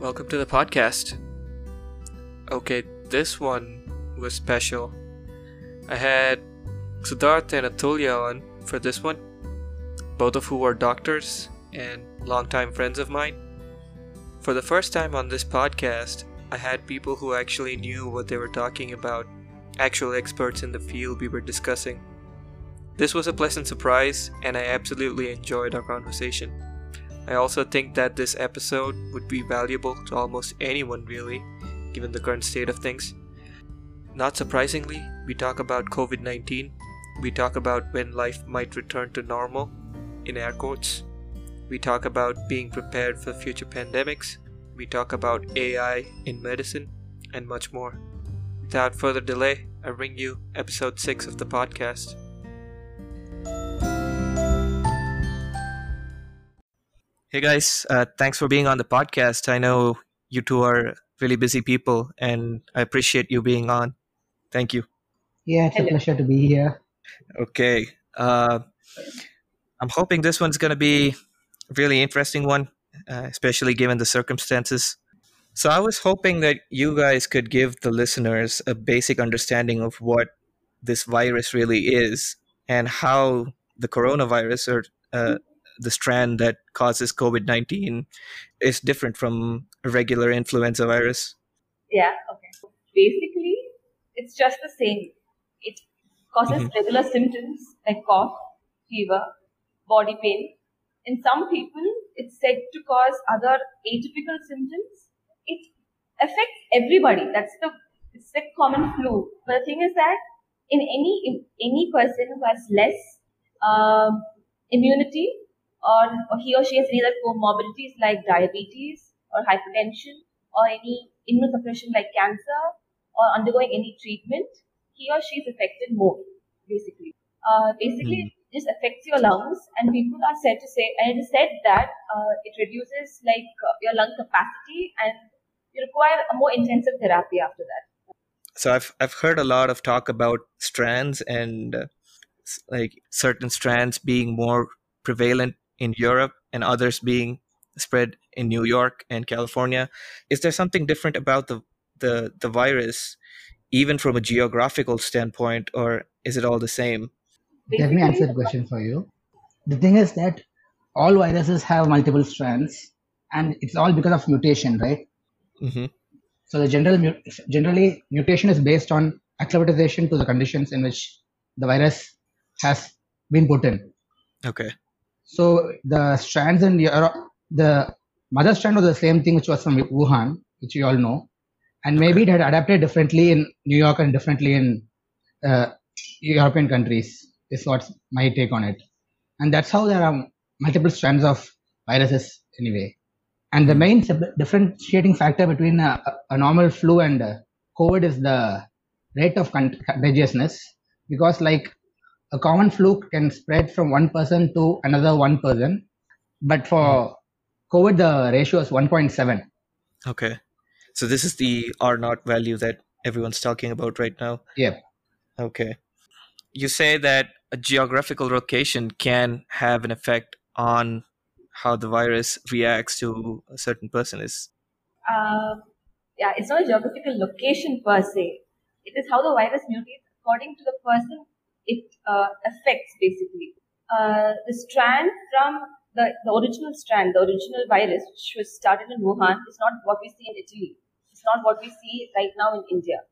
Welcome to the podcast. Okay, this one was special. I had Sidhaarth and Atthulyaa on for this one, both of who are doctors and longtime friends of mine. For the first time on this podcast, I had people who actually knew what they were talking about, actual experts in the field we were discussing. This was a pleasant surprise, and I absolutely enjoyed our conversation. I also think that this episode would be valuable to almost anyone, really, given the current state of things. Not surprisingly, we talk about COVID 19. We talk about when life might return to normal, in air quotes. We talk about being prepared for future pandemics. We talk about AI in medicine, and much more. Without further delay, I bring you episode 6 of the podcast. Hey guys, uh, thanks for being on the podcast. I know you two are really busy people, and I appreciate you being on. Thank you. Yeah, it's a pleasure to be here. Okay. Uh, I'm hoping this one's going to be a really interesting one, uh, especially given the circumstances. So, I was hoping that you guys could give the listeners a basic understanding of what this virus really is and how the coronavirus or uh, the strand that causes COVID 19 is different from a regular influenza virus. Yeah, okay. Basically, it's just the same. It causes mm-hmm. regular symptoms like cough, fever, body pain. In some people, it's said to cause other atypical symptoms. It affects everybody. That's the it's like common flu. But the thing is that in any in any person who has less um, immunity or, or he or she has any other comorbidities like diabetes or hypertension or any immunosuppression like cancer or undergoing any treatment, he or she is affected more, basically. Uh, basically, mm. this affects your lungs, and people are said to say, and it is said that uh, it reduces like uh, your lung capacity, and you require a more intensive therapy after that. So I've I've heard a lot of talk about strands and uh, like certain strands being more prevalent in Europe and others being spread in New York and California. Is there something different about the the, the virus, even from a geographical standpoint, or is it all the same? Let me answer the question for you. The thing is that all viruses have multiple strands, and it's all because of mutation, right? Mm-hmm. So the general generally mutation is based on acclimatization to the conditions in which the virus has been put in. Okay. So the strands in Europe, the mother strand was the same thing which was from Wuhan, which you all know, and maybe it had adapted differently in New York and differently in uh, European countries. Is what's my take on it, and that's how there are multiple strands of viruses anyway. And the main differentiating factor between a, a normal flu and uh, COVID is the rate of contagiousness, because like a common flu can spread from one person to another one person, but for COVID, the ratio is 1.7. Okay. So this is the R naught value that everyone's talking about right now. Yeah. Okay. You say that a geographical location can have an effect on how the virus reacts to a certain person. Is uh, yeah, it's not a geographical location per se. It is how the virus mutates according to the person it uh, affects basically. Uh, the strand from the, the original strand, the original virus, which was started in Wuhan, is not what we see in Italy. It's not what we see right now in India.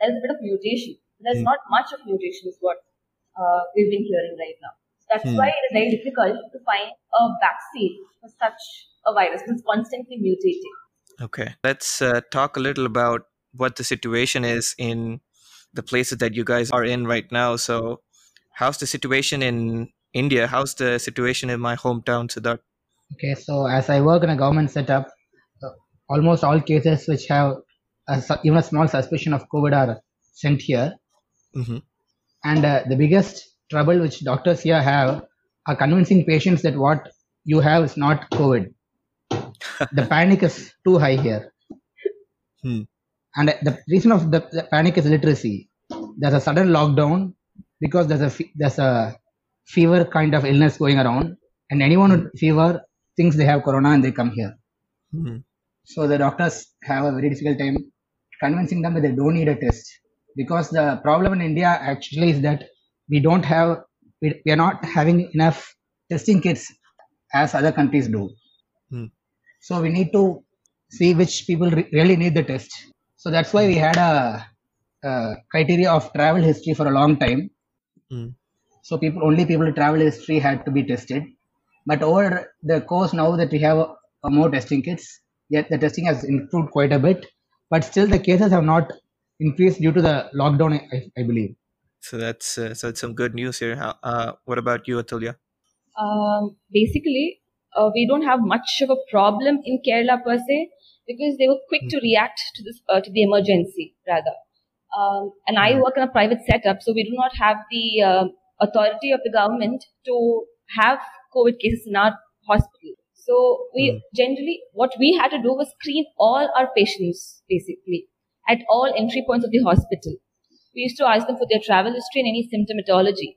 There's a bit of mutation. There's mm. not much of mutation, is what uh, we've been hearing right now. That's mm. why it is very difficult to find a vaccine for such a virus. It's constantly mutating. Okay, let's uh, talk a little about what the situation is in the places that you guys are in right now. So, how's the situation in India? How's the situation in my hometown, Sidhaarth? Okay, so as I work in a government setup, uh, almost all cases which have a, even a small suspicion of COVID are sent here. Mm-hmm. And uh, the biggest trouble which doctors here have are convincing patients that what you have is not COVID. the panic is too high here. Hmm. And the reason of the, the panic is literacy. There's a sudden lockdown because there's a there's a fever kind of illness going around, and anyone with fever thinks they have corona and they come here. Mm-hmm. So the doctors have a very difficult time convincing them that they don't need a test because the problem in India actually is that we don't have we, we are not having enough testing kits as other countries do. Hmm. So we need to see which people re- really need the test. So that's why we had a, a criteria of travel history for a long time. Hmm. So people only people with travel history had to be tested. But over the course now that we have a, a more testing kits, yet the testing has improved quite a bit. But still the cases have not increased due to the lockdown, I, I believe. So that's uh, so that's some good news here. How, uh, what about you, Atthulyaa? Um, basically, uh, we don't have much of a problem in Kerala per se because they were quick to react to this uh, to the emergency rather. Um, and I work in a private setup, so we do not have the uh, authority of the government to have COVID cases in our hospital. So we Hmm. generally what we had to do was screen all our patients basically at all entry points of the hospital. We used to ask them for their travel history and any symptomatology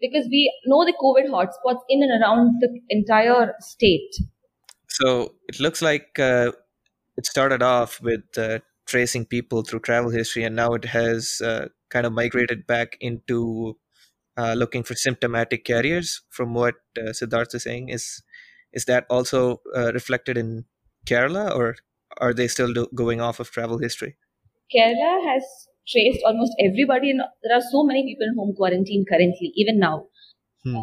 because we know the COVID hotspots in and around the entire state. So it looks like uh, it started off with uh, tracing people through travel history, and now it has uh, kind of migrated back into uh, looking for symptomatic carriers. From what uh, Sidhaarth is saying, is is that also uh, reflected in Kerala, or are they still do- going off of travel history? Kerala has traced almost everybody, and there are so many people in home quarantine currently, even now. Hmm.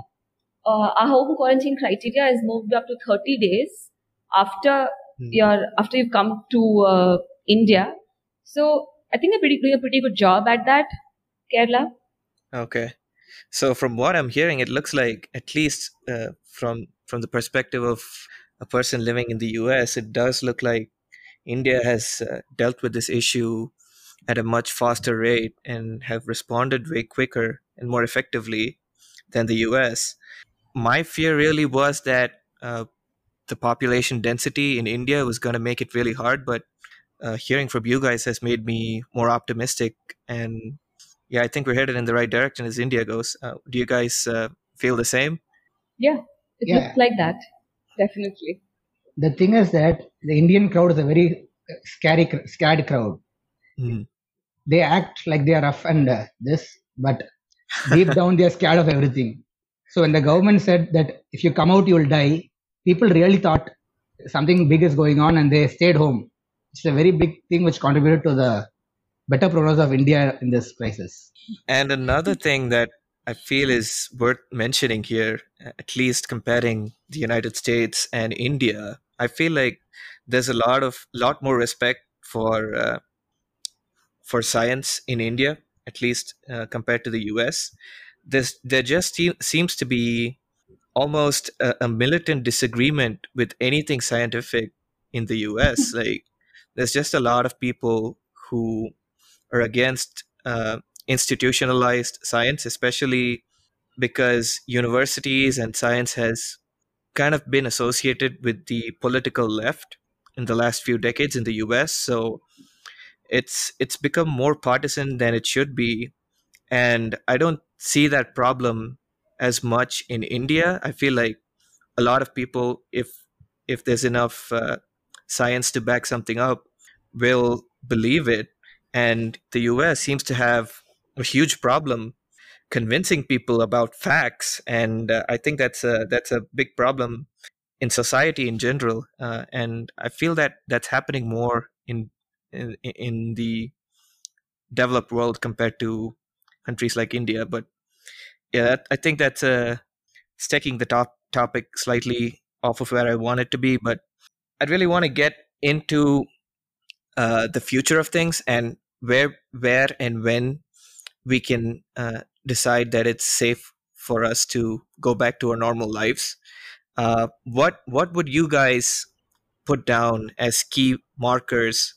Uh, our home quarantine criteria has moved up to 30 days after Hmm. your after you've come to uh, India. So I think they're pretty, doing a pretty good job at that, Kerala. Okay. So from what I'm hearing, it looks like at least uh, from from the perspective of a person living in the U.S., it does look like India has uh, dealt with this issue at a much faster rate and have responded way quicker and more effectively than the U.S. My fear really was that uh, the population density in India was going to make it really hard, but uh, hearing from you guys has made me more optimistic and yeah, I think we're headed in the right direction as India goes. Uh, do you guys uh, feel the same? Yeah, it Yeah. looks like that. Definitely. The thing is that the Indian crowd is a very scary, scared crowd. Mm. They act like they are rough and uh, this, but deep down they are scared of everything. So when the government said that if you come out you will die, people really thought something big is going on and they stayed home. It's a very big thing which contributed to the better prognosis of India in this crisis. And another thing that I feel is worth mentioning here, at least comparing the United States and India, I feel like there's a lot of lot more respect for uh, for science in India, at least uh, compared to the U.S. There's there just seems to be almost a, a militant disagreement with anything scientific in the U.S. like there's just a lot of people who are against uh, institutionalized science, especially because universities and science has kind of been associated with the political left in the last few decades in the US. So it's it's become more partisan than it should be. And I don't see that problem as much in India. I feel like a lot of people, if if there's enough uh, science to back something up, will believe it. And the US seems to have a huge problem convincing people about facts, and uh, I think that's a that's a big problem in society in general. Uh, and I feel that that's happening more in in, in the developed world compared to countries like India. But yeah, that, I think that's uh, sticking the top topic slightly off of where I want it to be. But I'd really want to get into uh, the future of things and where where and when we can uh, decide that it's safe for us to go back to our normal lives. Uh, what what would you guys put down as key markers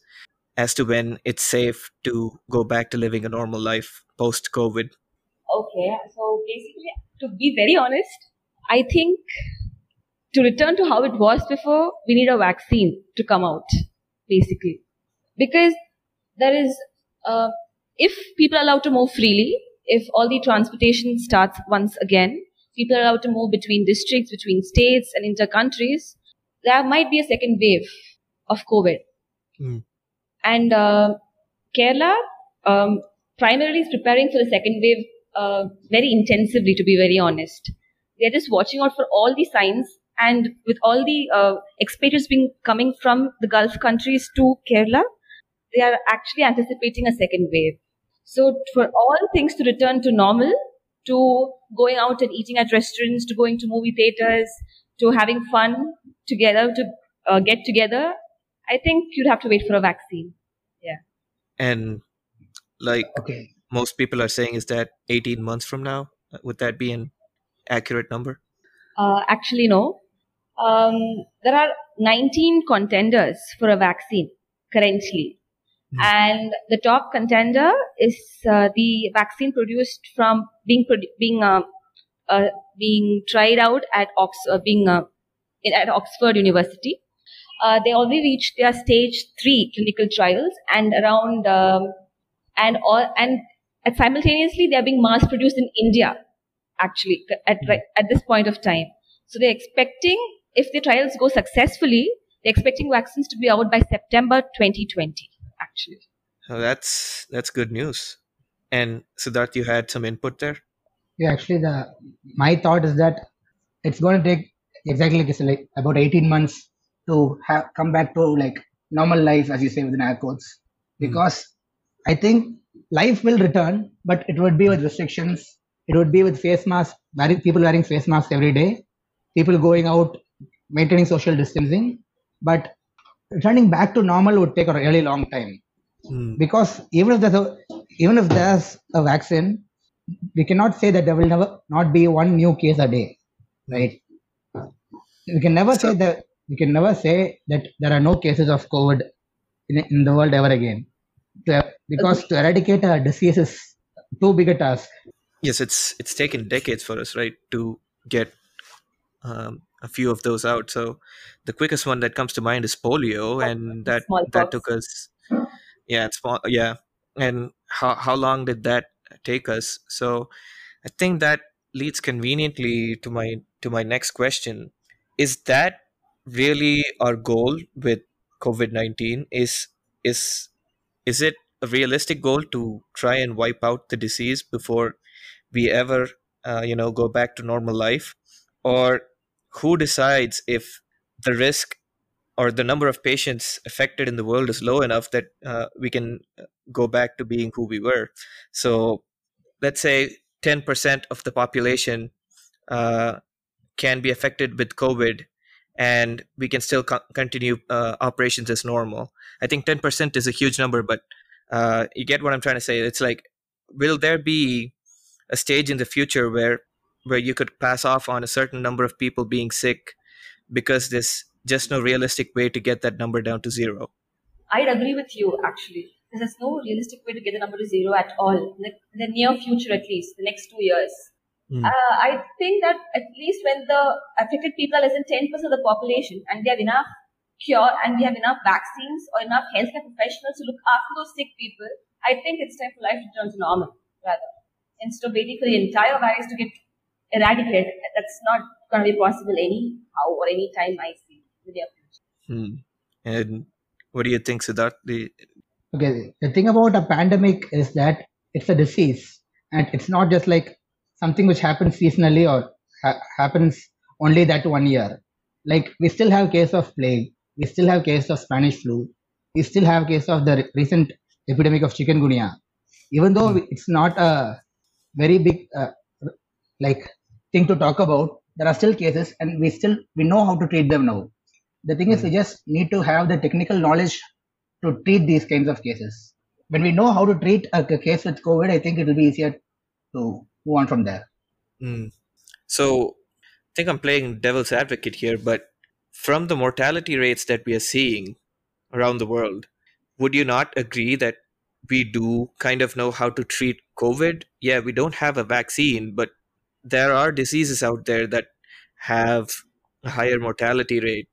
as to when it's safe to go back to living a normal life post COVID? Okay, so basically, to be very honest, I think to return to how it was before, we need a vaccine to come out, basically. Because there is, uh, if people are allowed to move freely, if all the transportation starts once again, people are allowed to move between districts, between states, and inter countries, there might be a second wave of COVID. Mm. And uh, Kerala um, primarily is preparing for the second wave uh, very intensively, to be very honest. They're just watching out for all the signs. And with all the uh, expatriates being coming from the Gulf countries to Kerala, they are actually anticipating a second wave. So for all things to return to normal, to going out and eating at restaurants, to going to movie theaters, to having fun together, to uh, get together, I think you'd have to wait for a vaccine. Yeah. And like Okay. Most people are saying, is that 18 months from now? Would that be an accurate number? Uh, actually, no. Um, there are 19 contenders for a vaccine currently. Hmm. And the top contender is uh, the vaccine produced from being produ- being uh, uh, being tried out at Ox uh, being uh, in, at Oxford University. Uh, they already reached their stage three clinical trials, and around um, and all and, and simultaneously they are being mass produced in India. Actually, at hmm. at this point of time, so they're expecting if the trials go successfully, they're expecting vaccines to be out by September 2020. Actually. So that's that's good news. And Sidhaarth, you had some input there. Yeah, actually, the my thought is that it's going to take exactly like said, like about 18 months to have come back to like normal life, as you say, within air quotes. Hmm. Because I think life will return, but it would be with restrictions. It would be with face masks, wearing people wearing face masks every day, people going out, maintaining social distancing. But returning back to normal would take a really long time Hmm. because even if there's a even if there's a vaccine, we cannot say that there will never not be one new case a day, right? We can never So- say that we can never say that there are no cases of COVID in, in the world ever again, To- because to eradicate a disease is too big a task. Yes, it's it's taken decades for us, right, to get um, a few of those out. So the quickest one that comes to mind is polio, and that Smallpox. that took us, yeah, it's small, yeah. And how how long did that take us? So I think that leads conveniently to my to my next question: Is that really our goal with COVID nineteen? Is is is it a realistic goal to try and wipe out the disease before we ever uh, you know go back to normal life? Or who decides if the risk or the number of patients affected in the world is low enough that uh, we can uh, go back to being who we were? So let's say 10% of the population uh, can be affected with covid and we can still co- continue uh, operations as normal i think 10% is a huge number but uh, you get what i'm trying to say it's like will there be a stage in the future where where you could pass off on a certain number of people being sick because there's just no realistic way to get that number down to zero I'd agree with you actually. There's no realistic way to get the number to zero at all. In the, in the near future, at least, the next two years. Hmm. Uh, I think that at least when the affected people are less than 10% of the population and we have enough cure and we have enough vaccines or enough healthcare professionals to look after those sick people, I think it's time for life to return to normal, rather. Instead of waiting for the entire virus to get eradicated, that's not going to be possible anyhow or any time I see in the near future. Hmm. and what do you think sidhaarth the, Okay, the thing about a pandemic is that it's a disease, and it's not just like something which happens seasonally or ha- happens only that one year. Like we still have case of plague, we still have case of Spanish flu, we still have case of the re- recent epidemic of chikungunya. Even though it's not a very big uh, like thing to talk about, there are still cases, and we still we know how to treat them now. The thing is, we just need to have the technical knowledge to treat these kinds of cases. When we know how to treat a case with COVID, I think it will be easier to move on from there. Hmm. so i think i'm playing devil's advocate here but from the mortality rates that we are seeing around the world would you not agree that we do kind of know how to treat covid yeah we don't have a vaccine but there are diseases out there that have a higher mortality rate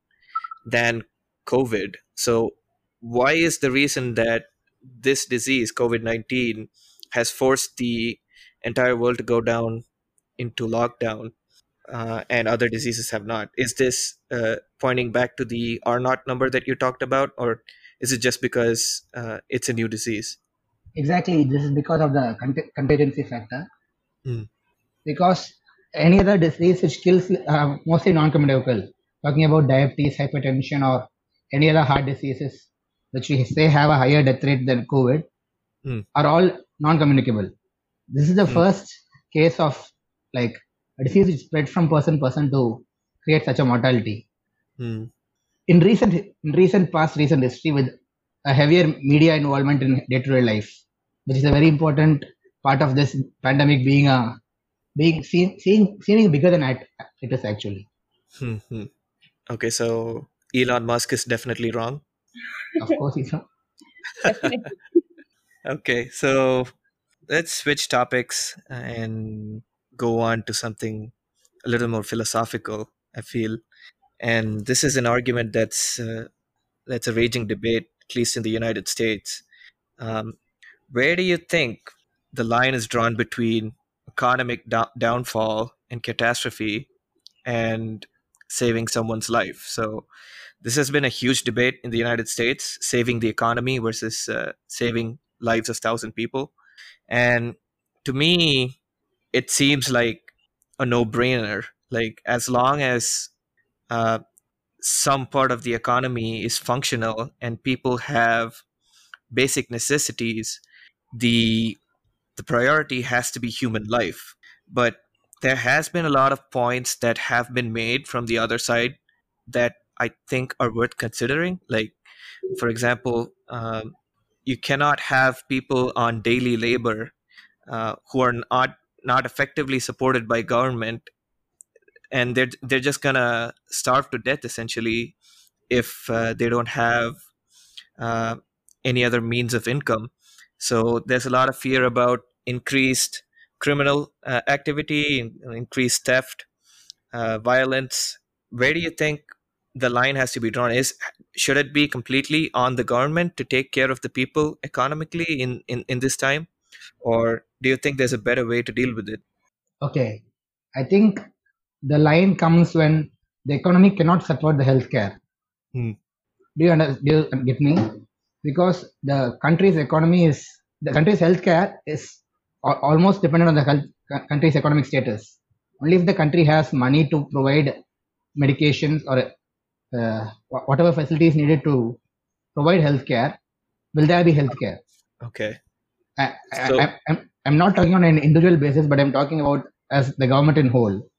than covid so why is the reason that this disease covid-19 has forced the entire world to go down into lockdown uh, and other diseases have not. Is this uh, pointing back to the R naught number that you talked about, or is it just because uh, it's a new disease? Exactly. This is because of the cont- contingency factor. Hmm. Because any other disease which kills uh, mostly non-communicable, talking about diabetes, hypertension, or any other heart diseases which we say have a higher death rate than COVID, Hmm. are all non-communicable. This is the Hmm. first case of like a disease which spread from person to person to create such a mortality. Hmm. In recent in recent past recent history with a heavier media involvement in day-to-day life, which is a very important part of this pandemic being a being seen seeing seeming bigger than it, it is actually. Hmm. hmm. Okay, so Elon Musk is definitely wrong. Of course, it's not. Okay, so let's switch topics and go on to something a little more philosophical. I feel, and this is an argument that's uh, that's a raging debate, at least in the United States. Um, where do you think the line is drawn between economic do- downfall and catastrophe and saving someone's life? So, this has been a huge debate in the United States: saving the economy versus uh, saving lives of thousand people. And to me, it seems like a no-brainer. Like as long as uh, some part of the economy is functional and people have basic necessities, the the priority has to be human life. But there has been a lot of points that have been made from the other side that I think are worth considering. Like, for example, um, you cannot have people on daily labor uh, who are not not effectively supported by government and they're they're just gonna starve to death essentially if uh, they don't have uh, any other means of income. So there's a lot of fear about increased criminal uh, activity, increased theft, uh, violence. Where do you think the line has to be drawn? Is should it be completely on the government to take care of the people economically in, in, in this time, or do you think there's a better way to deal with it? Okay, I think the line comes when the economy cannot support the healthcare. Hmm. Do you, under, do you get me? Because the country's economy is the country's healthcare is almost dependent on the health, country's economic status. Only if the country has money to provide medications or Uh, whatever facilities needed to provide healthcare, will there be healthcare? Okay. I, I, So- I, I'm, I'm not talking on an individual basis, but I'm talking about as the government in whole.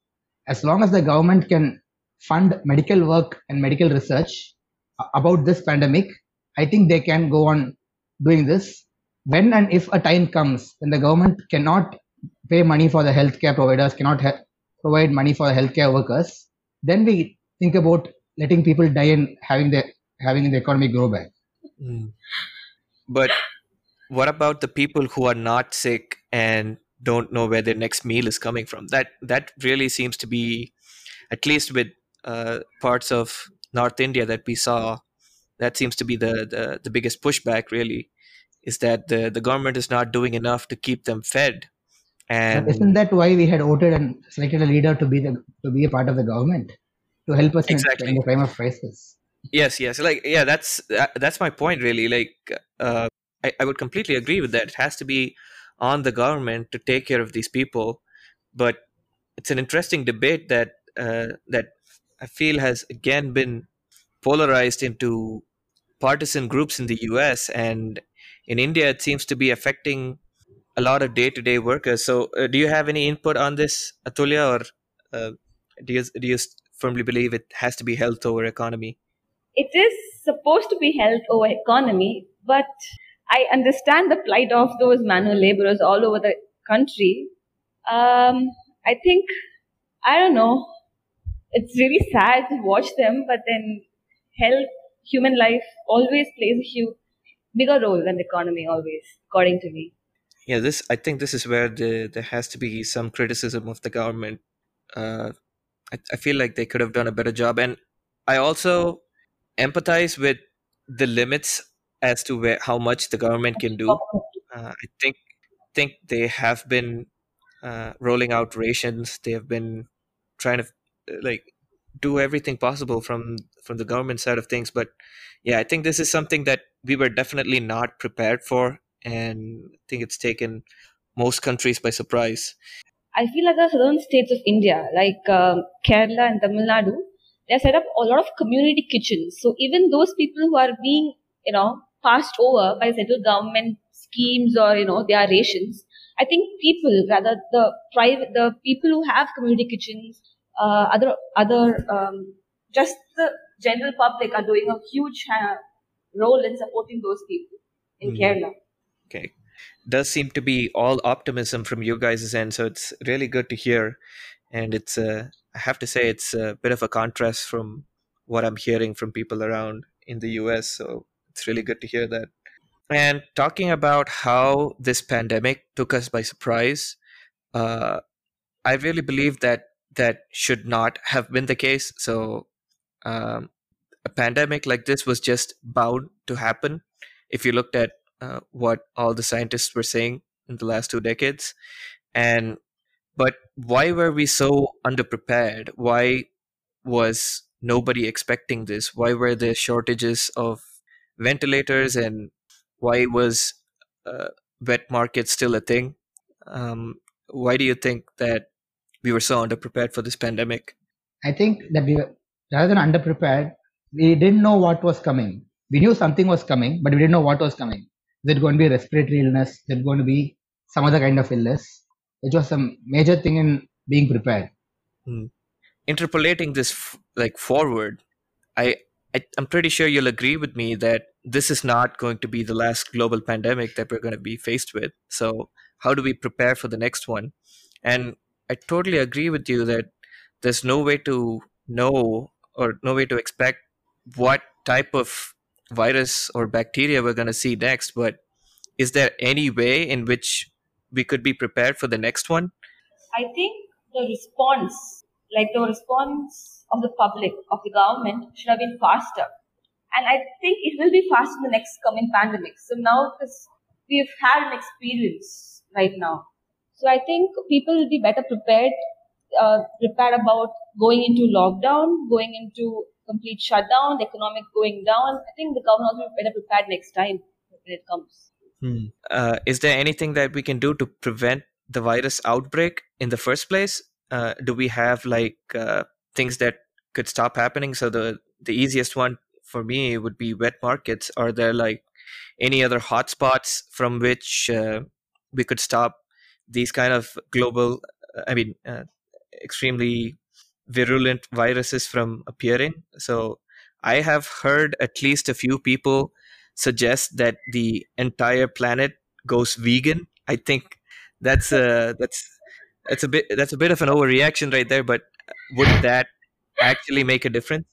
As long as the government can fund medical work and medical research uh, about this pandemic, I think they can go on doing this. When and if a time comes when the government cannot pay money for the healthcare providers, cannot ha- provide money for the healthcare workers, then we think about letting people die and having the having the economy grow back. Mm. But what about the people who are not sick and don't know where their next meal is coming from? That that really seems to be, at least with uh, parts of North India that we saw, that seems to be the, the, the biggest pushback. Really, is that the the government is not doing enough to keep them fed, and But isn't that why we had voted and selected a leader to be the to be a part of the government to help us Exactly. in the time of crisis? yes yes. Like yeah that's that's my point really. Like uh I, I would completely agree with that. It has to be on the government to take care of these people. But it's an interesting debate that uh, that i feel has again been polarized into partisan groups in the us and in india it seems to be affecting a lot of day-to-day workers. So uh, do you have any input on this atthulyaa? Or uh, do you do you firmly believe it has to be health over economy it is supposed to be health over economy, but I understand the plight of those manual laborers all over the country. Um, I think, I don't know, it's really sad to watch them, but then health, human life always plays a huge, bigger role than the economy, always, according to me. yeah this i think this is where the, there has to be some criticism of the government uh, I, I feel like they could have done a better job. And i also empathize with the limits as to where how much the government can do. Uh, i think think they have been uh, rolling out rations. They have been trying to like do everything possible from from the government side of things. But yeah i think this is something that we were definitely not prepared for. And i think it's taken most countries by surprise I feel like the southern states of India, like um, Kerala and Tamil Nadu, they have set up a lot of community kitchens. So even those people who are being, you know, passed over by central government schemes or you know their rations, I think people, rather the private, the people who have community kitchens, uh, other other um, just the general public are doing a huge uh, role in supporting those people in Mhm. Kerala. okay does seem to be all optimism from you guys' end so it's really good to hear. And it's uh, i have to say it's a bit of a contrast from what i'm hearing from people around in the us so it's really good to hear that. And talking about how this pandemic took us by surprise uh, i really believe that that should not have been the case. So um, a pandemic like this was just bound to happen. If you looked at uh, what all the scientists were saying in the last two decades. And but why were we so underprepared? Why was nobody expecting this? Why were there shortages of ventilators and why was uh, wet market still a thing? Um, why do you think that we were so underprepared for this pandemic? I think that we were rather than underprepared, we didn't know what was coming. We knew something was coming, but we didn't know what was coming. Is going to be respiratory illness? It going to be some other kind of illness? It was some major thing in being prepared. Hmm. interpolating this f- like forward I, I i'm pretty sure you'll agree with me that this is not going to be the last global pandemic that we're going to be faced with so how do we prepare for the next one and i totally agree with you that there's no way to know or no way to expect what type of virus or bacteria we're going to see next but is there any way in which we could be prepared for the next one I think the response, like the response of the public, of the government, should have been faster. And I think it will be faster in the next coming pandemic. So now, because we've had an experience right now, so I think people will be better prepared, uh, prepared about going into lockdown, going into complete shutdown, the economic going down. I think the government will be better prepared next time when it comes. uh, is there anything that we can do to prevent the virus outbreak in the first place? Uh, do we have like uh, things that could stop happening? So the the easiest one for me would be wet markets. Are there like any other hotspots from which uh, we could stop these kind of global, I mean, uh, extremely virulent viruses from appearing? So I have heard at least a few people suggest that the entire planet goes vegan. I think that's a that's that's a bit that's a bit of an overreaction right there. But would that actually make a difference?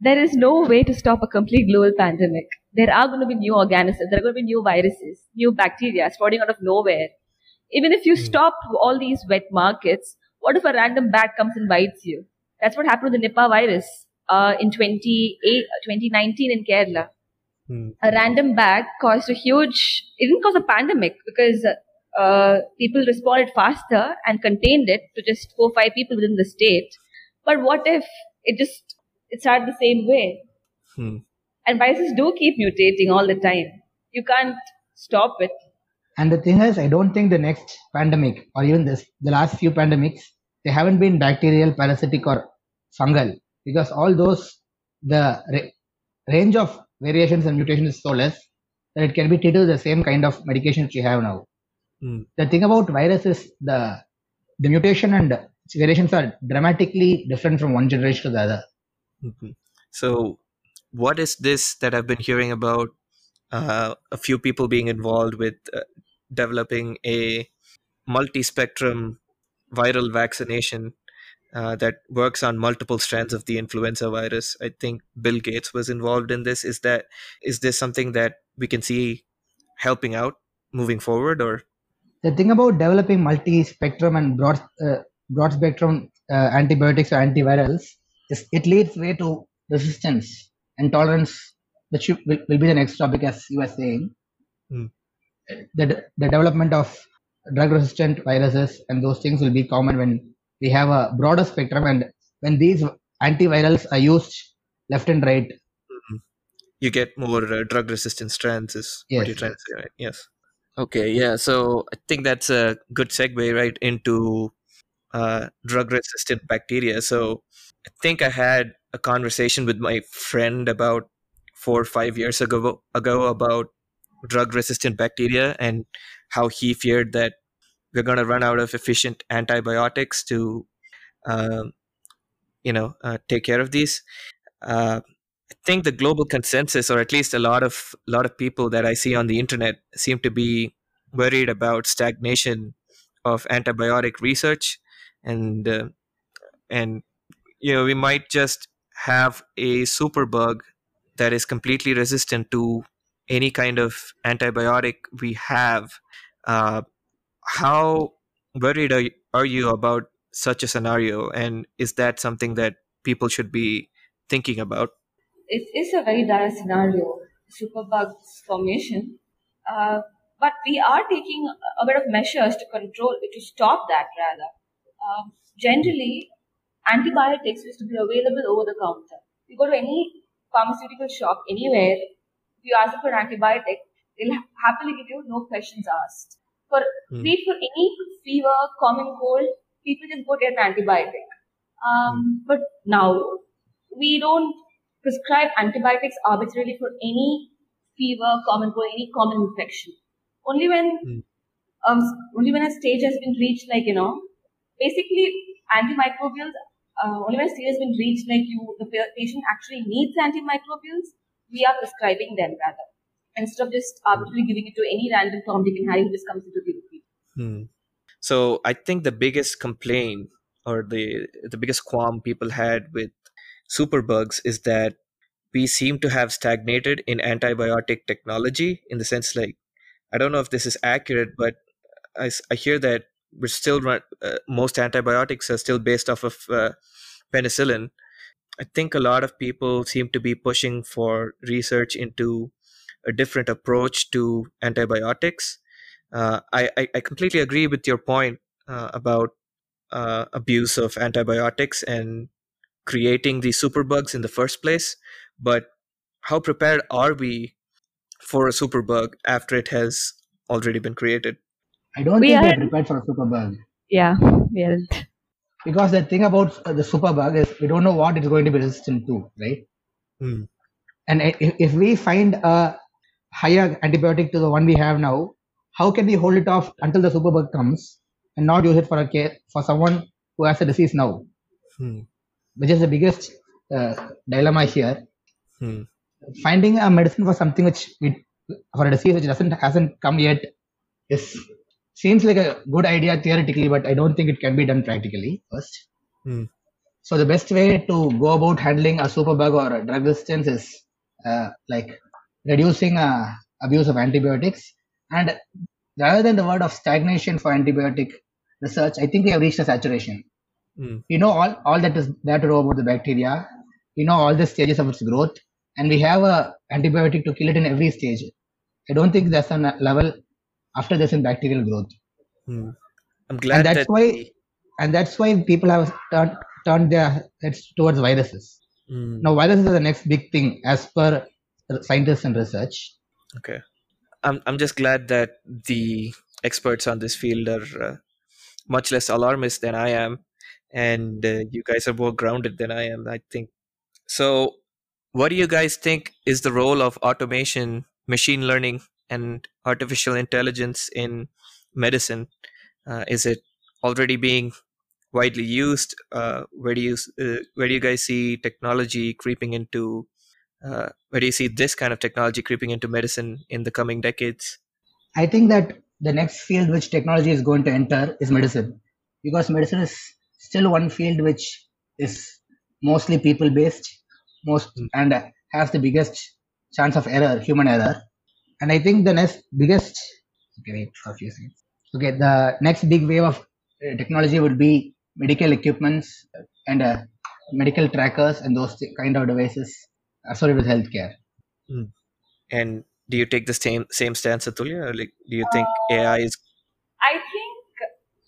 there is no way to stop a complete global pandemic. There are going to be new organisms, there are going to be new viruses, new bacteria sprouting out of nowhere. Even if you Hmm. stop all these wet markets, what if a random bat comes and bites you? That's what happened with the Nipah virus uh, in 28, 2019 in Kerala. Hmm. A random bat caused a huge, it didn't cause a pandemic because uh, people responded faster and contained it to just four or five people within the state. But what if it just it started the same way? Hmm. And viruses do keep mutating all the time. You can't stop it. And the thing is, I don't think the next pandemic or even this, the last few pandemics, they haven't been bacterial, parasitic, or fungal because all those, the ra- range of variations and mutations is so less that it can be treated with the same kind of medication which we have now. Hmm. The thing about virus is the the mutation and variations are dramatically different from one generation to the other. Mhm. So, what is this that I've been hearing about? Uh, a few people being involved with uh, developing a multi-spectrum viral vaccination uh, that works on multiple strands of the influenza virus. I think Bill Gates was involved in this. Is that is this something that we can see helping out moving forward, or The thing about developing multi-spectrum and broad uh, broad spectrum uh, antibiotics or antivirals is it leads way to resistance and tolerance, which will, will be the next topic, as you were saying. Hmm. The, the development of drug resistant viruses and those things will be common when we have a broader spectrum, and when these antivirals are used left and right, You get more uh, drug resistant strands, is what Yes, you're trying to say, right? Yes. Okay, yeah. So I think that's a good segue right into uh, drug resistant bacteria. So I think I had a conversation with my friend about four or five years ago ago about drug resistant bacteria and how he feared that we're going to run out of efficient antibiotics to um, you know uh, take care of these. Uh, i think the global consensus or at least a lot of a lot of people that i see on the internet seem to be worried about stagnation of antibiotic research. And uh, and you know we might just have a superbug that is completely resistant to any kind of antibiotic we have uh, how worried are you, are you about such a scenario and is that something that people should be thinking about it is a very dire scenario, superbugs formation. Uh, but we are taking a bit of measures to control, to stop that rather. Um, generally, antibiotics used to be available over the counter. You go to any pharmaceutical shop anywhere, if you ask for an antibiotic, they'll happily give you no questions asked. For treat for any fever, common cold, people just go get an antibiotic. Um, But now we don't prescribe antibiotics arbitrarily for any fever, common cold, any common infection. Only when Hmm. um, only when a stage has been reached, like you know, basically antimicrobials. Uh, only when a stage has been reached, like you, the patient actually needs antimicrobials, we are prescribing them rather instead of just arbitrarily giving it to any random Tom, Dick, and Harry who just comes into the room. Hmm. So I think the biggest complaint or the the biggest qualm people had with superbugs is that we seem to have stagnated in antibiotic technology in the sense like I don't know if this is accurate, but I, I hear that we're still uh, most antibiotics are still based off of uh, penicillin. I think a lot of people seem to be pushing for research into a different approach to antibiotics. Uh, I, I, I completely agree with your point uh, about uh, abuse of antibiotics and creating these superbugs in the first place. But how prepared are we for a superbug after it has already been created? I don't We think we're are- prepared for a superbug. Yeah, we aren't. Because the thing about uh, the superbug is we don't know what it's going to be resistant to, right? Hmm. And if, if we find a higher antibiotic to the one we have now, how can we hold it off until the superbug comes and not use it for a care for someone who has a disease now, Hmm. which is the biggest uh, dilemma here. Hmm. Finding a medicine for something which we, for a disease which doesn't hasn't come yet is seems like a good idea theoretically, but I don't think it can be done practically. First, Hmm. so the best way to go about handling a superbug or a drug resistance is uh, like reducing uh, abuse of antibiotics. And rather than the word of stagnation for antibiotic research, I think we have reached a saturation. Hmm. We know all, all that is there to know about the bacteria. You know all the stages of its growth, and we have a antibiotic to kill it in every stage. I don't think there's a level after this in bacterial growth Hmm. I'm glad that's that why- and that's why people have turned turned their heads towards viruses. Hmm. Now, viruses are the next big thing as per scientists and research. Okay. I'm I'm just glad that the experts on this field are uh, much less alarmist than I am, and uh, you guys are more grounded than I am. I think. So, what do you guys think is the role of automation, machine learning, and artificial intelligence in medicine? Uh, is it already being widely used? Uh, where do you uh, where do you guys see technology creeping into? Uh, where do you see this kind of technology creeping into medicine in the coming decades? I think that the next field which technology is going to enter is medicine, because medicine is still one field which is mostly people based, most Mm. and has the biggest chance of error, human error. And I think the next biggest okay, wait for a few seconds. Okay, the next big wave of uh, technology would be medical equipments and uh, medical trackers and those kind of devices associated with healthcare. And do you take the same same stance, Atthulyaa? Or like, do you think AI is? I think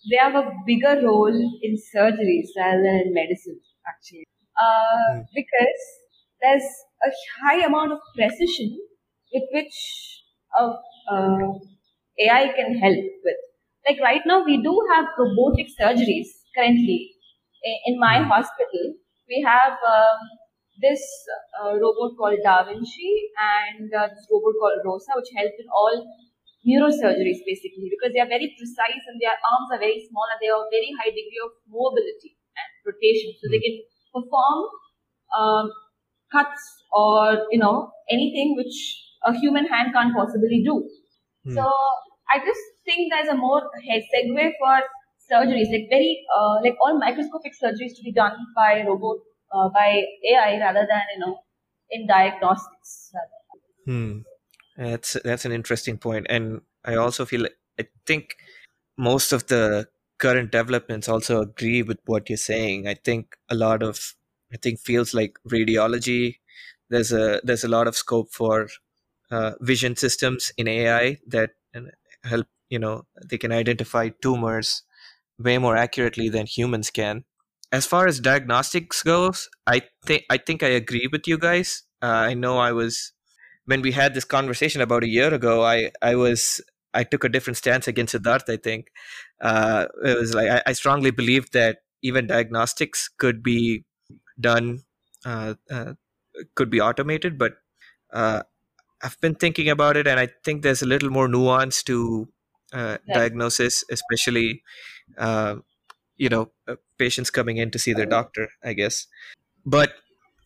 they have a bigger role in surgeries rather than in medicine, actually. Uh, Hmm. Because there's a high amount of precision with which uh, uh, AI can help with. Like right now, we do have robotic surgeries currently in, my Hmm. hospital. We have um, this uh, robot called Da Vinci and uh, this robot called Rosa, which help in all neurosurgeries basically because they are very precise and their arms are very small and they have a very high degree of mobility and rotation. So they can perform um, cuts or you know anything which a human hand can't possibly do. Hmm. So I just think there's a more segue for surgeries, like very uh, like all microscopic surgeries to be done by robot uh, by AI rather than you know in diagnostics. Hmm. That's that's an interesting point, and I also feel I think most of the current developments also agree with what you're saying. I think a lot of I think fields like radiology, there's a there's a lot of scope for vision systems in AI that uh, help you know they can identify tumors way more accurately than humans can. As far as diagnostics goes, I think I think I agree with you guys. Uh, I know I was when we had this conversation about a year ago, I I was I took a different stance against Sidhaarth. I think uh, it was like I, I strongly believed that even diagnostics could be done, uh, uh, could be automated. But uh, I've been thinking about it, and I think there's a little more nuance to uh, Right. diagnosis, especially uh, you know uh, patients coming in to see their doctor. I guess, but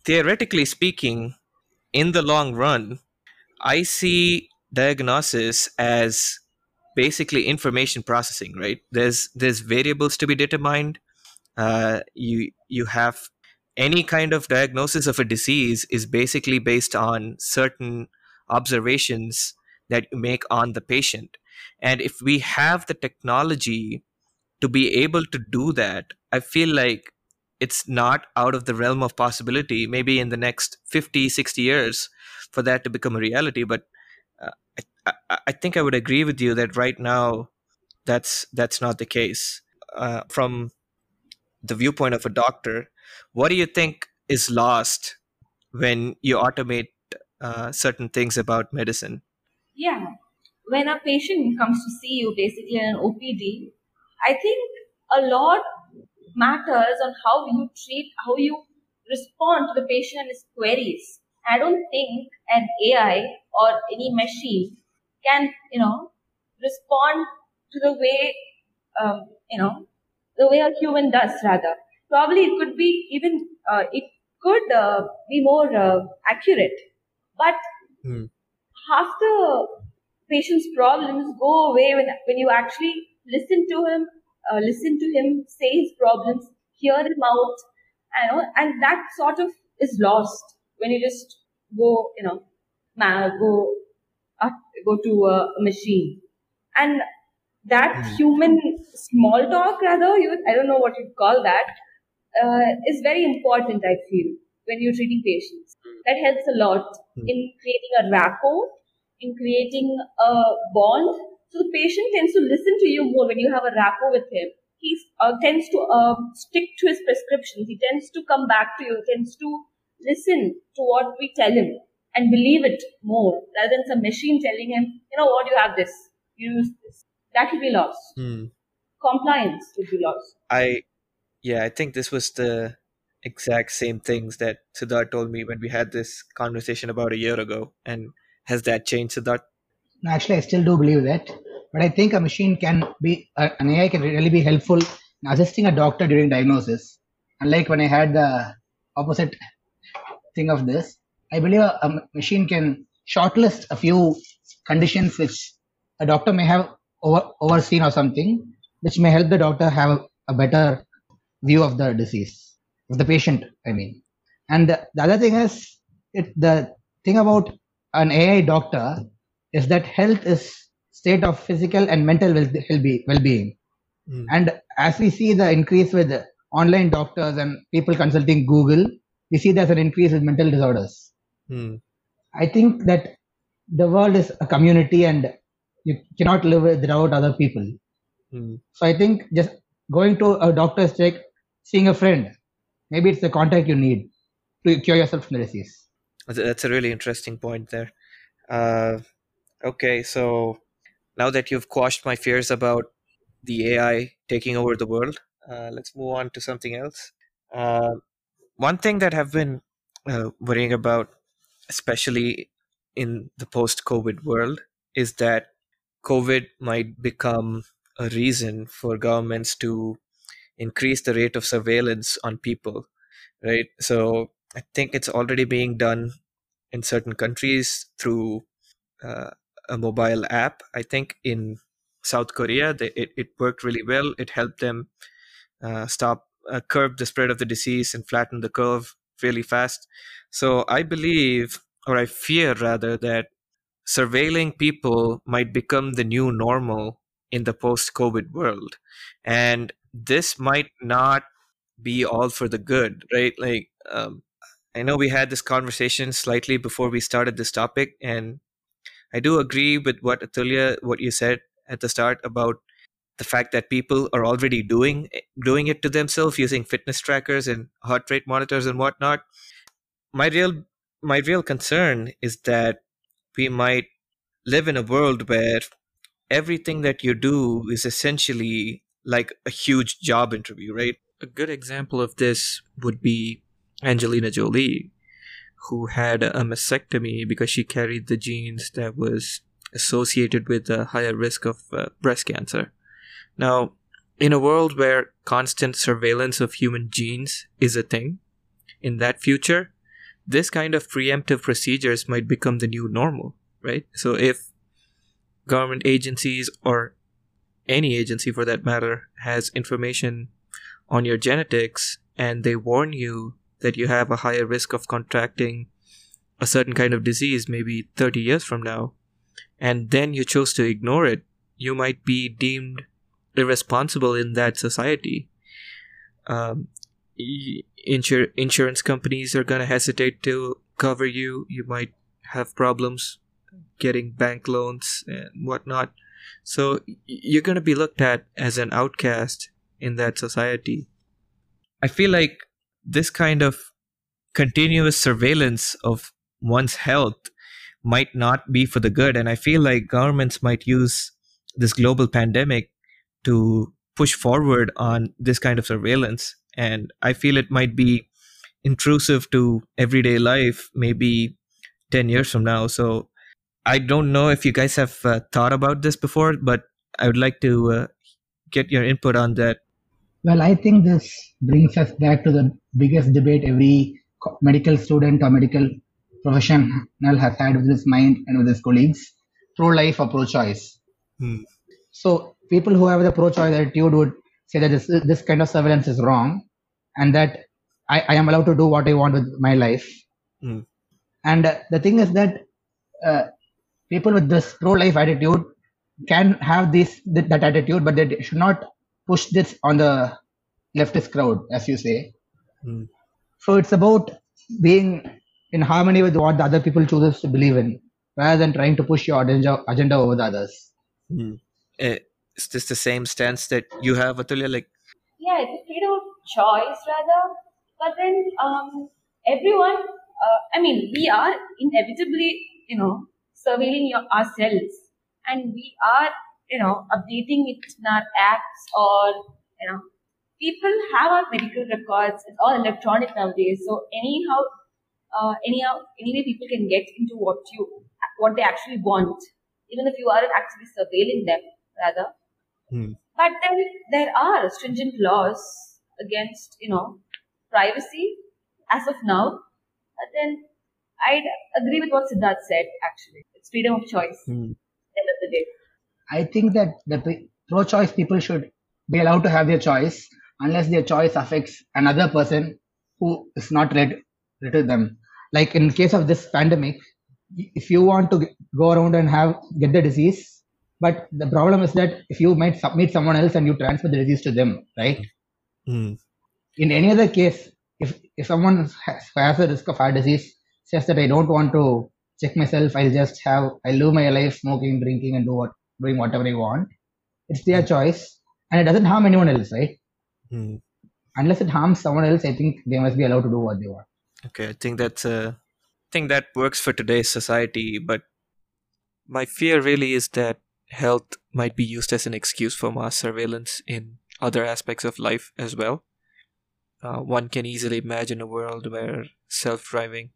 theoretically speaking, in the long run, I see diagnosis as basically information processing, right? There's there's variables to be determined. Uh, you you have any kind of diagnosis of a disease is basically based on certain observations that you make on the patient. And if we have the technology to be able to do that, I feel like it's not out of the realm of possibility, maybe in the next 50, 60 years for that to become a reality. But uh, I, I, think I would agree with you that right now that's that's not the case. Uh, from the viewpoint of a doctor, what do you think is lost when you automate uh, certain things about medicine? Yeah. When a patient comes to see you basically in an OPD, I think a lot matters on how you treat, how you respond to the patient and his queries. I don't think an AI or any machine can, you know, respond to the way, um, you know, the way a human does rather. Probably it could be even, uh, it could uh, be more uh, accurate. But Hmm. half the patient's problems go away when, when you actually listen to him, uh, listen to him say his problems, hear him out, you know, and that sort of is lost when you just go, you know, ma- go, uh, go to a machine. And that Hmm. human small talk, rather, you, I don't know what you'd call that, uh, is very important, I feel, when you're treating patients. That helps a lot Hmm. in creating a rapport, in creating a bond. So the patient tends to listen to you more when you have a rapport with him. He uh, tends to uh, stick to his prescriptions. He tends to come back to you. He tends to listen to what we tell him and believe it more rather than some machine telling him, you know what, you have this, you use this. That will be lost. Hmm. Compliance would be lost. I yeah, I think this was the exact same things that Sidhaarth told me when we had this conversation about a year ago. And has that changed, Sidhaarth? Actually, I still do believe that. But I think a machine can be, an AI can really be helpful in assisting a doctor during diagnosis. Unlike when I had the opposite thing of this, I believe a, a machine can shortlist a few conditions which a doctor may have over, overseen or something, which may help the doctor have a, better view of the disease, the patient, I mean. And the, the other thing is, it, the thing about an AI doctor is that health is state of physical and mental well- well-be- well-being. Hmm. And as we see the increase with online doctors and people consulting Google, we see there's an increase with mental disorders. Hmm. I think that the world is a community and you cannot live without other people. Mm. So I think just going to a doctor's check, seeing a friend, maybe it's the contact you need to cure yourself from the disease. That's a really interesting point there. Uh, okay, so now that you've quashed my fears about the AI taking over the world, uh, let's move on to something else. Uh, one thing that I've been uh, worrying about, especially in the post COVID world, is that COVID might become a reason for governments to increase the rate of surveillance on people, right? So I think it's already being done in certain countries through uh, a mobile app. I think in South Korea, they, it, it worked really well. It helped them uh, stop, uh, curb the spread of the disease and flatten the curve really fast. So I believe, or I fear rather, that surveilling people might become the new normal in the post COVID world. And this might not be all for the good, right? Like, um, I know we had this conversation slightly before we started this topic, and I do agree with what Atthulyaa, what you said at the start about the fact that people are already doing doing it to themselves using fitness trackers and heart rate monitors and whatnot. My real my real concern is that we might live in a world where everything that you do is essentially like a huge job interview, right? A good example of this would be Angelina Jolie, who had a mastectomy because she carried the genes that was associated with a higher risk of uh, breast cancer. Now, in a world where constant surveillance of human genes is a thing, in that future, this kind of preemptive procedures might become the new normal, right? So if government agencies or any agency for that matter has information on your genetics and they warn you that you have a higher risk of contracting a certain kind of disease maybe 30 years from now and then you chose to ignore it you might be deemed irresponsible in that society. Um, insur- insurance companies are going to hesitate to cover you you might have problems getting bank loans and whatnot so you're going to be looked at as an outcast in that society. I feel like this kind of continuous surveillance of one's health might not be for the good and i feel like governments might use this global pandemic to push forward on this kind of surveillance and i feel it might be intrusive to everyday life maybe 10 years from now. So i don't know if you guys have uh, thought about this before but i would like to uh, get your input on that well i think this brings us back to the biggest debate every medical student or medical professional has had with his mind and with his colleagues pro life or pro choice hmm. so people who have the pro choice attitude would say that this, this kind of surveillance is wrong and that I, I am allowed to do what I want with my life. Mm. And uh, the thing is that uh, people with this pro-life attitude can have this that, that attitude, but they should not push this on the leftist crowd, as you say. Mm. So it's about being in harmony with what the other people chooses to believe in, rather than trying to push your agenda, agenda over the others. Mm. Uh, is this the same stance that you have, Atthulyaa? Like, yeah, it's a freedom of choice rather. But then um, everyone, uh, I mean, we are inevitably, you know, surveilling your, ourselves, and we are, you know, updating it in our apps or, you know, people have our medical records. It's all electronic nowadays. So anyhow, uh, anyhow, anyway, people can get into what you, what they actually want, even if you aren't actually surveilling them, rather. Hmm. But then there are stringent laws against, you know, privacy as of now. But then I'd agree with what Sidhaarth said, actually. It's freedom of choice hmm. at the end of the day. I think that the pro choice people should be allowed to have their choice unless their choice affects another person who is not read, read to them. Like in case of this pandemic, if you want to go around and have get the disease, but the problem is that if you might submit someone else and you transfer the disease to them, right? Mm. In any other case, if if someone has, has a risk of heart disease, says that I don't want to check myself, I'll just have I live my life smoking, drinking, and do what doing whatever I want. it's their choice, and it doesn't harm anyone else, right? Hmm. Unless it harms someone else, I think they must be allowed to do what they want. Okay, I think that's a thing that works for today's society, but my fear really is that health might be used as an excuse for mass surveillance in other aspects of life as well. Uh, one can easily imagine a world where self driving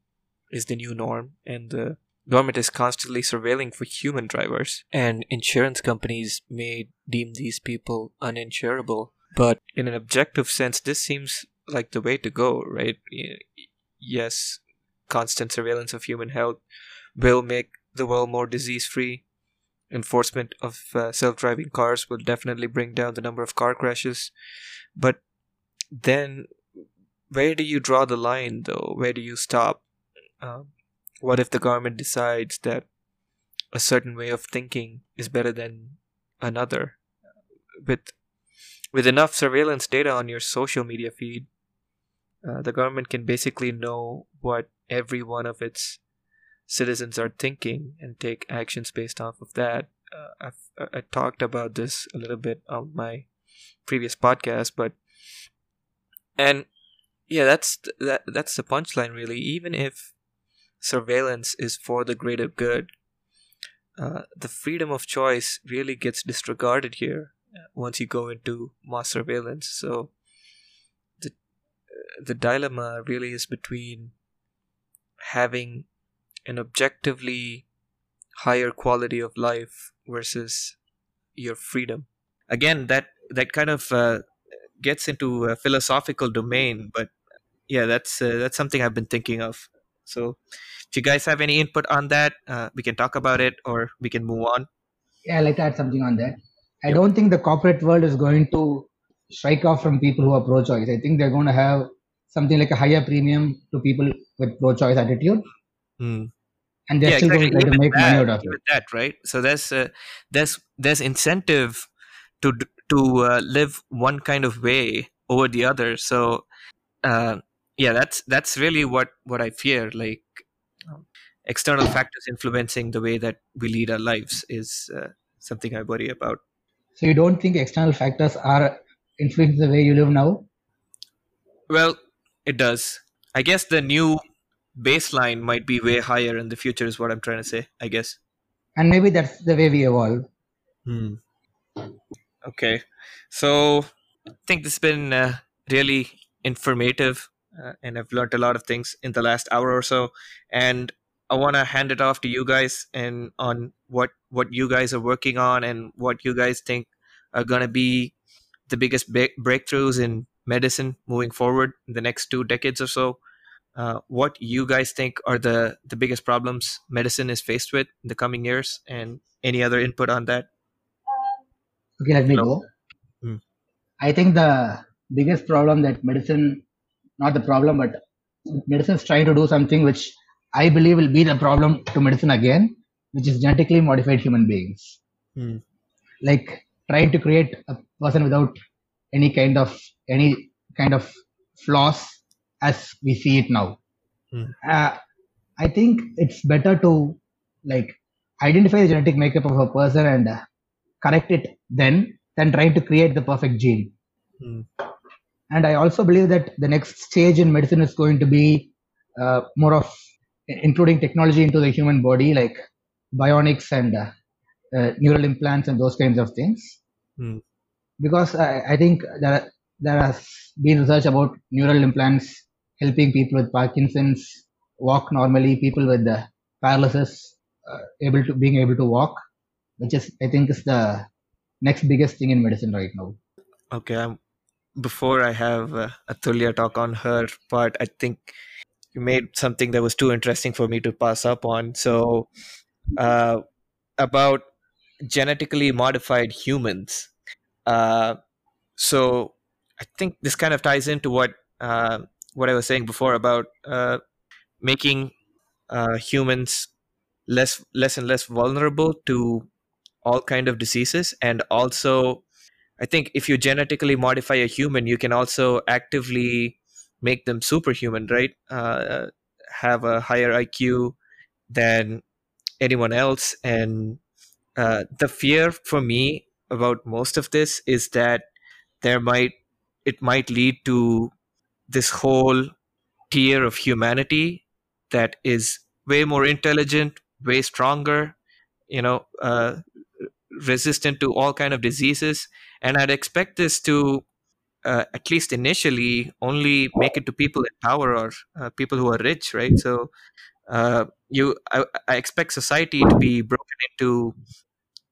is the new norm and the government is constantly surveilling for human drivers, and insurance companies may deem these people uninsurable. But in an objective sense, this seems like the way to go, right? Yes, constant surveillance of human health will make the world more disease free. Enforcement of uh, self driving cars will definitely bring down the number of car crashes. But then, where do you draw the line, though? Where do you stop? Um, what if the government decides that a certain way of thinking is better than another? With with enough surveillance data on your social media feed, uh, the government can basically know what every one of its citizens are thinking and take actions based off of that. Uh, I've I talked about this a little bit on my previous podcast, but and yeah, that's that that's the punchline really. Even if surveillance is for the greater good, uh, the freedom of choice really gets disregarded here uh, once you go into mass surveillance. So the the dilemma really is between having an objectively higher quality of life versus your freedom. Again, that that kind of uh, gets into a philosophical domain, but yeah, that's uh, that's something I've been thinking of. So, if you guys have any input on that, uh, we can talk about it, or we can move on. Yeah, I'd like to add something on that. I Yep. don't think the corporate world is going to strike off from people who are pro-choice. I think they're going to have something like a higher premium to people with pro-choice attitude, Hmm. and they're yeah, still exactly. going to try to Even make money out of it. that, right? So there's uh, there's there's incentive to to uh, live one kind of way over the other. So uh, yeah, that's that's really what what I fear. Like um, external factors influencing the way that we lead our lives is uh, something I worry about. So you don't think external factors are influencing the way you live now? Well, it does. I guess the new baseline might be way higher in the future. Is what I'm trying to say. I guess. And maybe that's the way we evolve. Hmm. Okay, so I think this has been uh, really informative, uh, and I've learned a lot of things in the last hour or so. And I want to hand it off to you guys and on what what you guys are working on and what you guys think are going to be the biggest ba- breakthroughs in medicine moving forward in the next two decades or so. Uh, what you guys think are the the biggest problems medicine is faced with in the coming years, and any other input on that? Okay, let me go. Hmm. I think the biggest problem that medicine, not the problem, but medicine is trying to do something which I believe will be the problem to medicine again, which is genetically modified human beings. Hmm. Like trying to create a person without any kind of any kind of flaws as we see it now. Hmm. Uh, I think it's better to like identify the genetic makeup of a person and uh, correct it then than trying to create the perfect gene. Hmm. And I also believe that the next stage in medicine is going to be uh, more of including technology into the human body, like bionics and uh, uh, neural implants and those kinds of things. Hmm. Because I, I think there there has been research about neural implants helping people with Parkinson's walk normally, people with uh, paralysis uh, able to being able to walk, which is I think is the next biggest thing in medicine right now. Okay. Um, before I have uh, Atthulyaa talk on her part, I think you made something that was too interesting for me to pass up on. So, uh, about genetically modified humans. Uh, so, I think this kind of ties into what uh, what I was saying before about uh, making uh, humans less less and less vulnerable to all kind of diseases, and also I think if you genetically modify a human, you can also actively make them superhuman, right? Uh, have a higher IQ than anyone else. And uh, the fear for me about most of this is that there might it might lead to this whole tier of humanity that is way more intelligent, way stronger, you know, uh, resistant to all kind of diseases, and I'd expect this to uh, at least initially only make it to people in power or uh, people who are rich, right? So uh, you, I, I, expect society to be broken into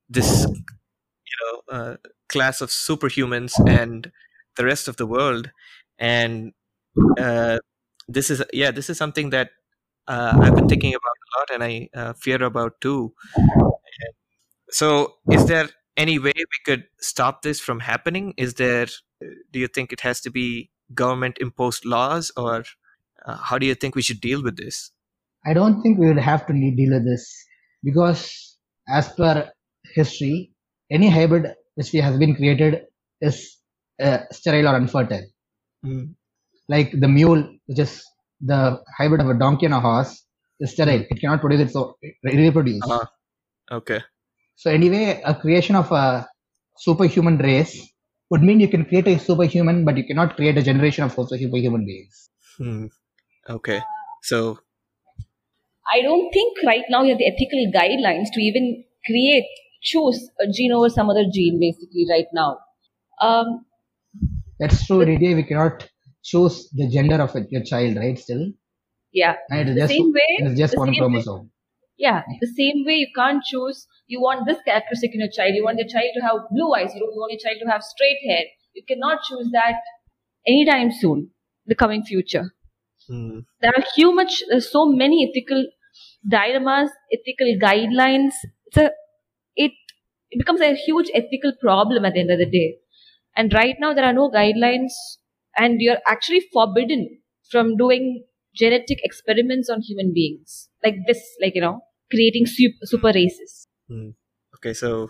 this, you know, uh, class of superhumans and the rest of the world, and uh, this is yeah, this is something that uh, I've been thinking about a lot, and I fear about too. So, is there any way we could stop this from happening? Is there, do you think it has to be government imposed laws, or uh, how do you think we should deal with this? I don't think we would have to deal with this because, as per history, any hybrid which has been created is uh, sterile or unfertile. Mm. Like the mule, which is the hybrid of a donkey and a horse, is sterile. It cannot produce its own, reproduce. Uh-huh. Okay. So anyway, a creation of a superhuman race would mean you can create a superhuman, but you cannot create a generation of also superhuman beings. Hmm. Okay. So I don't think right now you have the ethical guidelines to even create, choose a gene over some other gene, basically, right now. Um, That's true, Lydia. We cannot choose the gender of your child, right? Still. Yeah. Right? It's just, same way, it's just one chromosome. Way yeah, the same way you can't choose, you want this characteristic in your child, you want your child to have blue eyes, you want your child to have straight hair. You cannot choose that anytime soon, the coming future. Hmm. There are huge so many ethical dilemmas, ethical guidelines. It's a, it, it becomes a huge ethical problem at the end of the day. And right now there are no guidelines and you're actually forbidden from doing genetic experiments on human beings like this, like, you know, creating super, races. Mm. Okay, so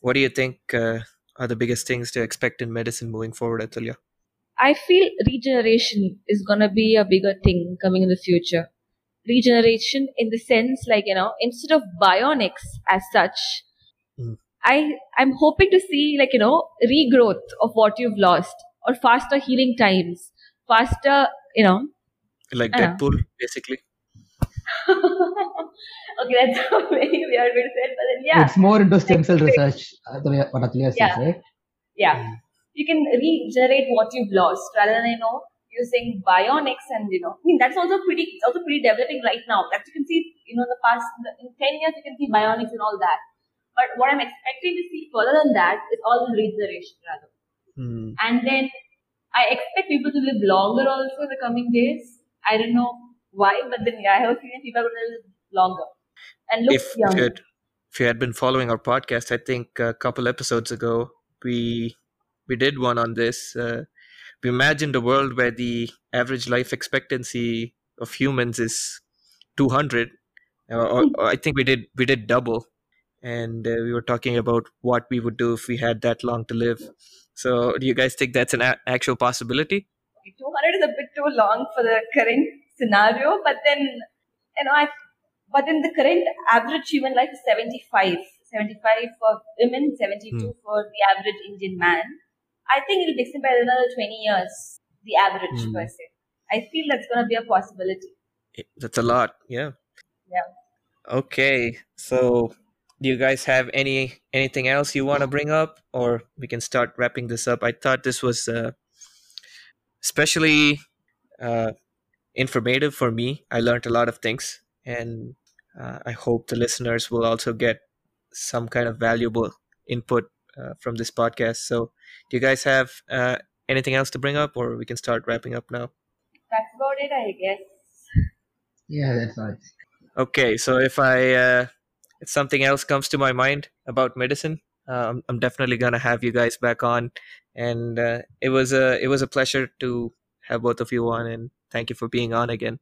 what do you think uh, are the biggest things to expect in medicine moving forward, Atthulyaa? I feel regeneration is going to be a bigger thing coming in the future. Regeneration in the sense, like, you know, instead of bionics as such, mm. I, I'm hoping to see, like, you know, regrowth of what you've lost or faster healing times, faster, you know. Like Deadpool, know. basically. okay, that's a very weird way to say it, but then yeah. It's more into stem cell research, what Atthulyaa says, yeah. right? Yeah. You can regenerate what you've lost rather than, you know, using bionics and, you know, I mean, that's also pretty, it's also pretty developing right now. As you can see, you know, in the past, in 10 years, you can see bionics and all that. But what I'm expecting to see further than that is all the regeneration rather. Mm. And then I expect people to live longer also in the coming days. I don't know why, but then yeah, I have a feeling people are going to live longer and look if young. You had, if you had been following our podcast, I think a couple episodes ago we we did one on this. Uh, we imagined a world where the average life expectancy of humans is 200 or, or, or I think we did we did double and uh, we were talking about what we would do if we had that long to live. So, do you guys think that's an a- actual possibility? 200 is a bit too long for the current scenario, but then, you know, I, but in the current average human life is 75. 75 for women, 72 hmm. for the average Indian man. I think it'll be by another 20 years, the average hmm. per se. I feel that's going to be a possibility. That's a lot, yeah. Yeah. Okay, so do you guys have any anything else you want to bring up, or we can start wrapping this up? I thought this was uh, especially uh, informative for me. I learned a lot of things, and uh, I hope the listeners will also get some kind of valuable input uh, from this podcast. So, do you guys have uh, anything else to bring up, or we can start wrapping up now? That's about it, I guess. Yeah, that's right. Okay, so if I uh, if something else comes to my mind about medicine, I'm, I'm definitely gonna have you guys back on, and uh, it was a it was a pleasure to have both of you on, and thank you for being on again.